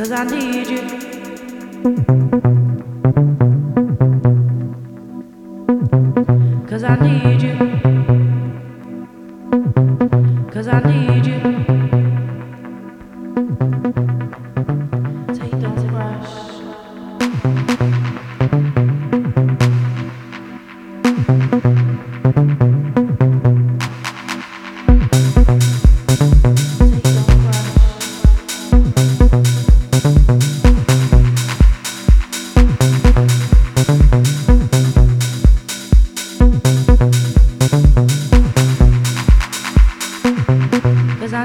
Cause I need you. Cause I need you. Cause I need you.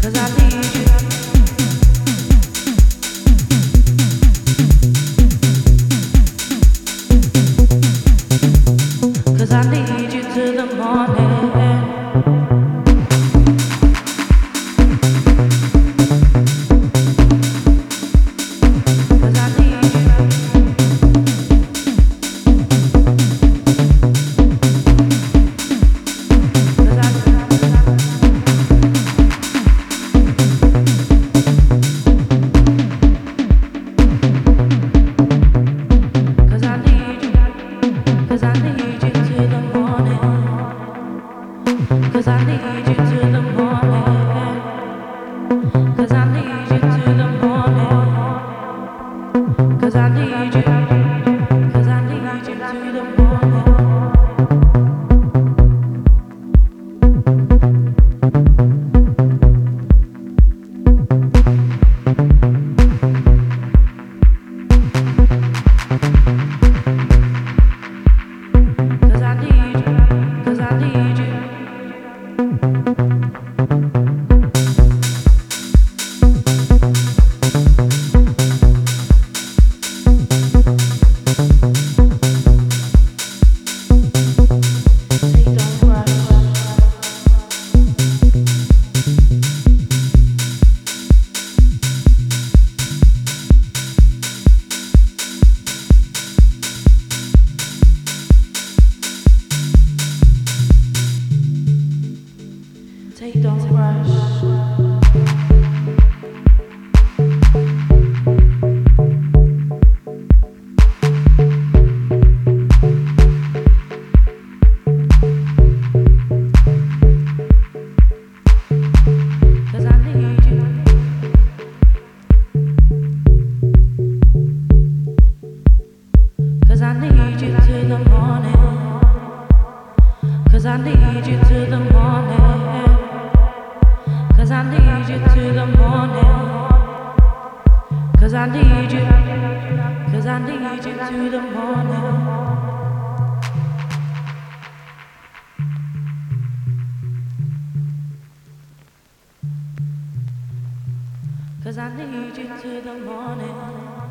Mm-hmm. Cause I need you. Till the morning. Cause I need you till the morning. Cause I need you till the morning. Cause I need you. Cause I need you till the morning. Cause I need you till the morning.